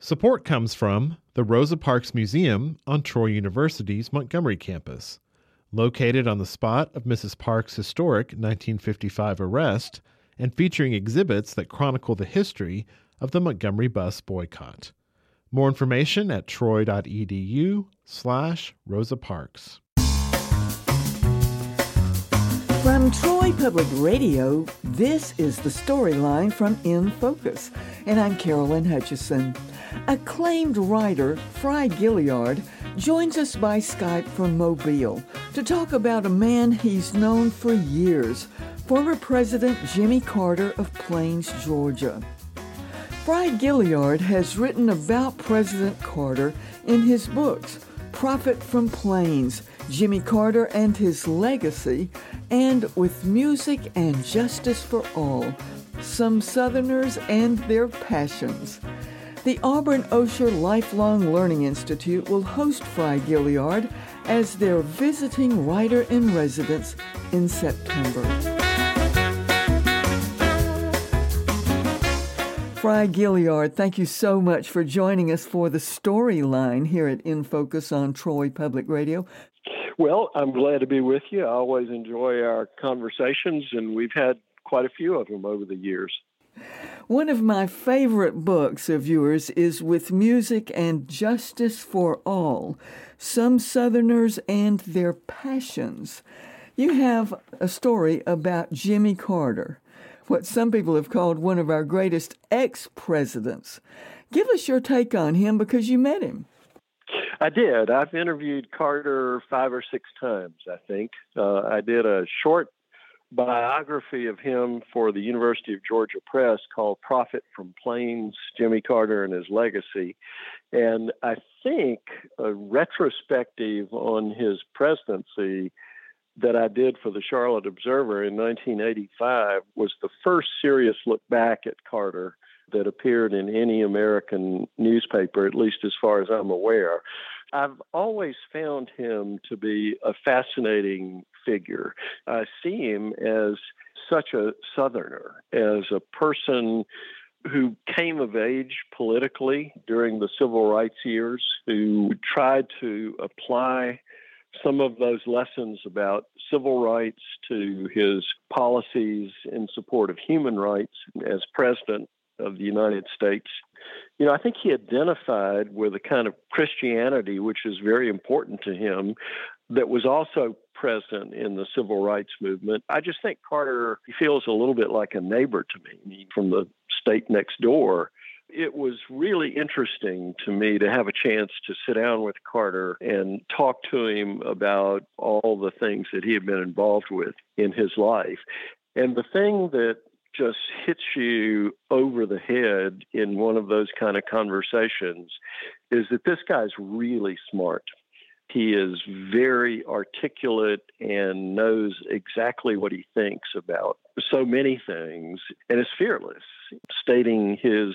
Support comes from the Rosa Parks Museum on Troy University's Montgomery campus. Located on the spot of Mrs. Parks' historic 1955 arrest and featuring exhibits that chronicle the history of the Montgomery bus boycott. More information at troy.edu slash Rosa Parks. From Troy Public Radio, this is the storyline from In Focus, and I'm Carolyn Hutcheson. Acclaimed writer Frye Gaillard joins us by Skype from Mobile to talk about a man he's known for years, former President Jimmy Carter of Plains, Georgia. Frye Gaillard has written about President Carter in his books Prophet from Plains, Jimmy Carter and His Legacy, and With Music and Justice for All, Some Southerners and Their Passions. The Auburn Osher Lifelong Learning Institute will host Frye Gaillard as their visiting writer in residence in September. Frye Gaillard, thank you so much for joining us for the storyline here at In Focus on Troy Public Radio. Well, I'm glad to be with you. I always enjoy our conversations, and we've had quite a few of them over the years. One of my favorite books of yours is With Music and Justice for All Some Southerners and Their Passions. You have a story about Jimmy Carter, what some people have called one of our greatest ex presidents. Give us your take on him because you met him. I did. I've interviewed Carter five or six times, I think. Uh, I did a short biography of him for the University of Georgia Press called Prophet from Plains Jimmy Carter and His Legacy. And I think a retrospective on his presidency that I did for the Charlotte Observer in 1985 was the first serious look back at Carter that appeared in any American newspaper, at least as far as I'm aware. I've always found him to be a fascinating figure. I see him as such a Southerner, as a person who came of age politically during the civil rights years, who tried to apply some of those lessons about civil rights to his policies in support of human rights as president of the United States. You know, I think he identified with a kind of Christianity which is very important to him that was also present in the civil rights movement. I just think Carter feels a little bit like a neighbor to me from the state next door. It was really interesting to me to have a chance to sit down with Carter and talk to him about all the things that he had been involved with in his life. And the thing that just hits you over the head in one of those kind of conversations is that this guy's really smart. He is very articulate and knows exactly what he thinks about so many things and is fearless, stating his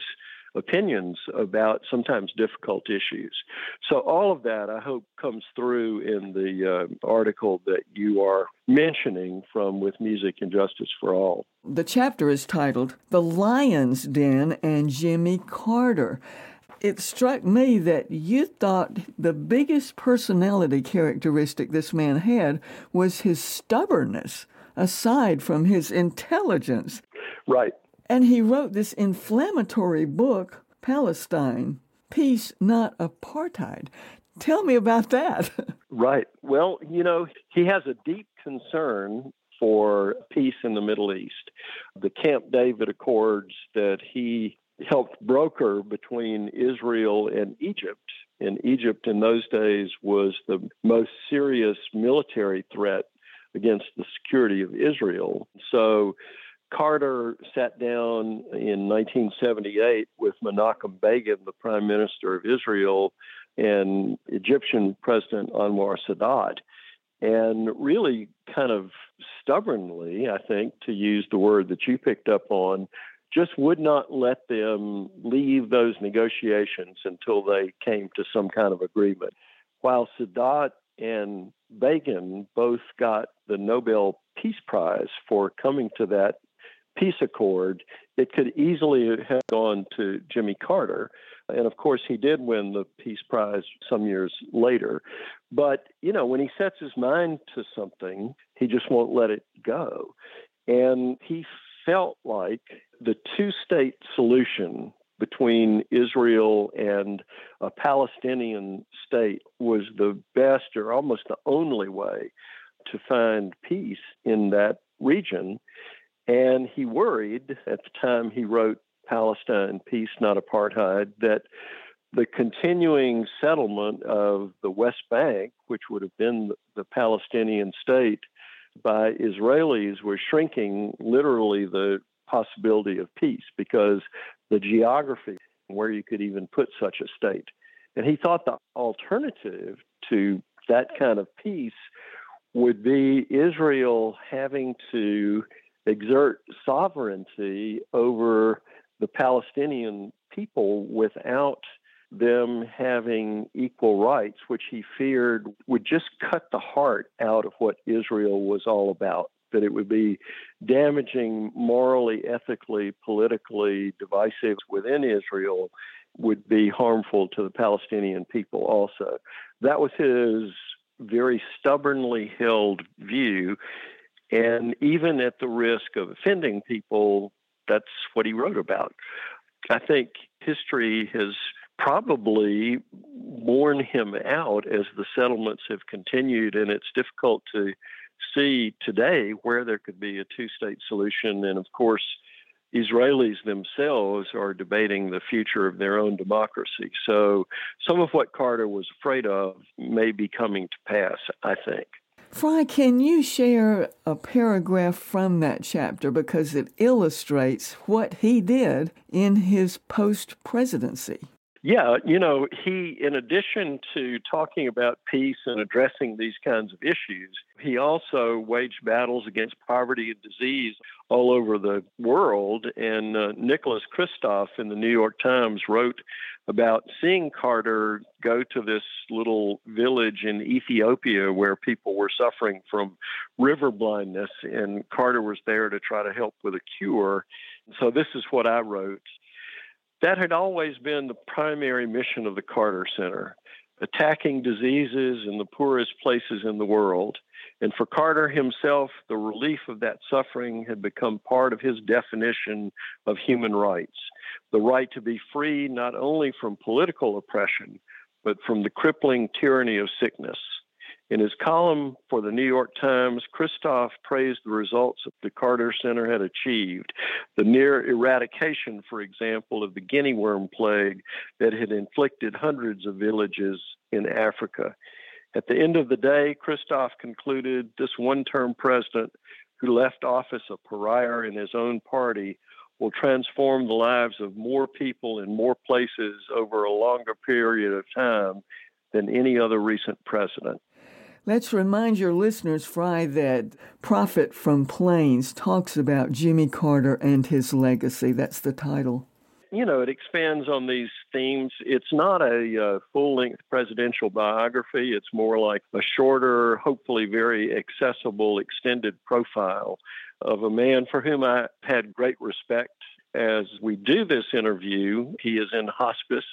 opinions about sometimes difficult issues. So, all of that I hope comes through in the uh, article that you are mentioning from With Music and Justice for All. The chapter is titled The Lion's Den and Jimmy Carter. It struck me that you thought the biggest personality characteristic this man had was his stubbornness, aside from his intelligence. Right. And he wrote this inflammatory book, Palestine Peace, Not Apartheid. Tell me about that. right. Well, you know, he has a deep concern for peace in the Middle East. The Camp David Accords that he helped broker between Israel and Egypt. And Egypt in those days was the most serious military threat against the security of Israel. So Carter sat down in 1978 with Menachem Begin, the prime minister of Israel, and Egyptian President Anwar Sadat, and really kind of stubbornly, I think, to use the word that you picked up on, just would not let them leave those negotiations until they came to some kind of agreement. While Sadat and Begin both got the Nobel Peace Prize for coming to that peace accord, it could easily have gone to Jimmy Carter. And of course, he did win the Peace Prize some years later. But, you know, when he sets his mind to something, he just won't let it go. And he felt like the two state solution between Israel and a Palestinian state was the best or almost the only way to find peace in that region. And he worried at the time he wrote Palestine, Peace, Not Apartheid, that the continuing settlement of the West Bank, which would have been the Palestinian state, by Israelis was shrinking literally the possibility of peace because the geography where you could even put such a state. And he thought the alternative to that kind of peace would be Israel having to exert sovereignty over the Palestinian people without them having equal rights, which he feared would just cut the heart out of what Israel was all about. That it would be damaging morally, ethically, politically, divisive within Israel, would be harmful to the Palestinian people also. That was his very stubbornly held view. And even at the risk of offending people, that's what he wrote about. I think history has probably worn him out as the settlements have continued, and it's difficult to see today where there could be a two state solution. And of course, Israelis themselves are debating the future of their own democracy. So some of what Carter was afraid of may be coming to pass, I think. Frye, can you share a paragraph from that chapter because it illustrates what he did in his post presidency? Yeah, you know, he, in addition to talking about peace and addressing these kinds of issues, he also waged battles against poverty and disease all over the world. And uh, Nicholas Kristof in the New York Times wrote about seeing Carter go to this little village in Ethiopia where people were suffering from river blindness, and Carter was there to try to help with a cure. So, this is what I wrote that had always been the primary mission of the Carter Center attacking diseases in the poorest places in the world. And for Carter himself, the relief of that suffering had become part of his definition of human rights the right to be free not only from political oppression, but from the crippling tyranny of sickness. In his column for the New York Times, Kristof praised the results that the Carter Center had achieved. The near eradication, for example, of the guinea worm plague that had inflicted hundreds of villages in Africa. At the end of the day, Kristof concluded this one term president who left office a pariah in his own party will transform the lives of more people in more places over a longer period of time than any other recent president. Let's remind your listeners, Frye, that Prophet from Plains talks about Jimmy Carter and his legacy. That's the title. You know, it expands on these themes. It's not a uh, full length presidential biography, it's more like a shorter, hopefully very accessible, extended profile of a man for whom I had great respect. As we do this interview, he is in hospice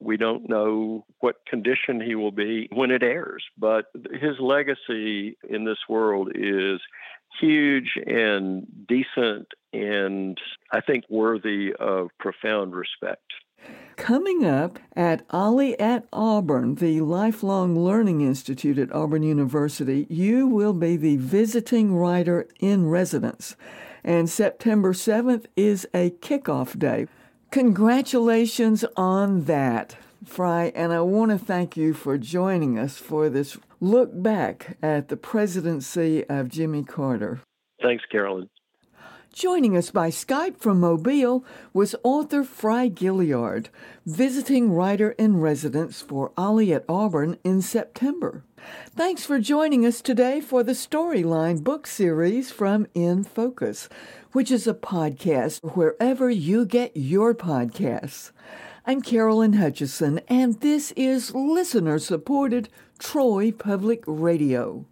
we don't know what condition he will be when it airs, but his legacy in this world is huge and decent and I think worthy of profound respect. Coming up at OLLI at Auburn, the Lifelong Learning Institute at Auburn University, you will be the visiting writer in residence. And September 7th is a kickoff day. Congratulations on that, Frye, and I want to thank you for joining us for this look back at the presidency of Jimmy Carter. Thanks, Carolyn. Joining us by Skype from Mobile was author Frye Gaillard, visiting writer in residence for OLLI at Auburn in September. Thanks for joining us today for the Storyline book series from In Focus, which is a podcast wherever you get your podcasts. I'm Carolyn Hutcheson, and this is listener supported Troy Public Radio.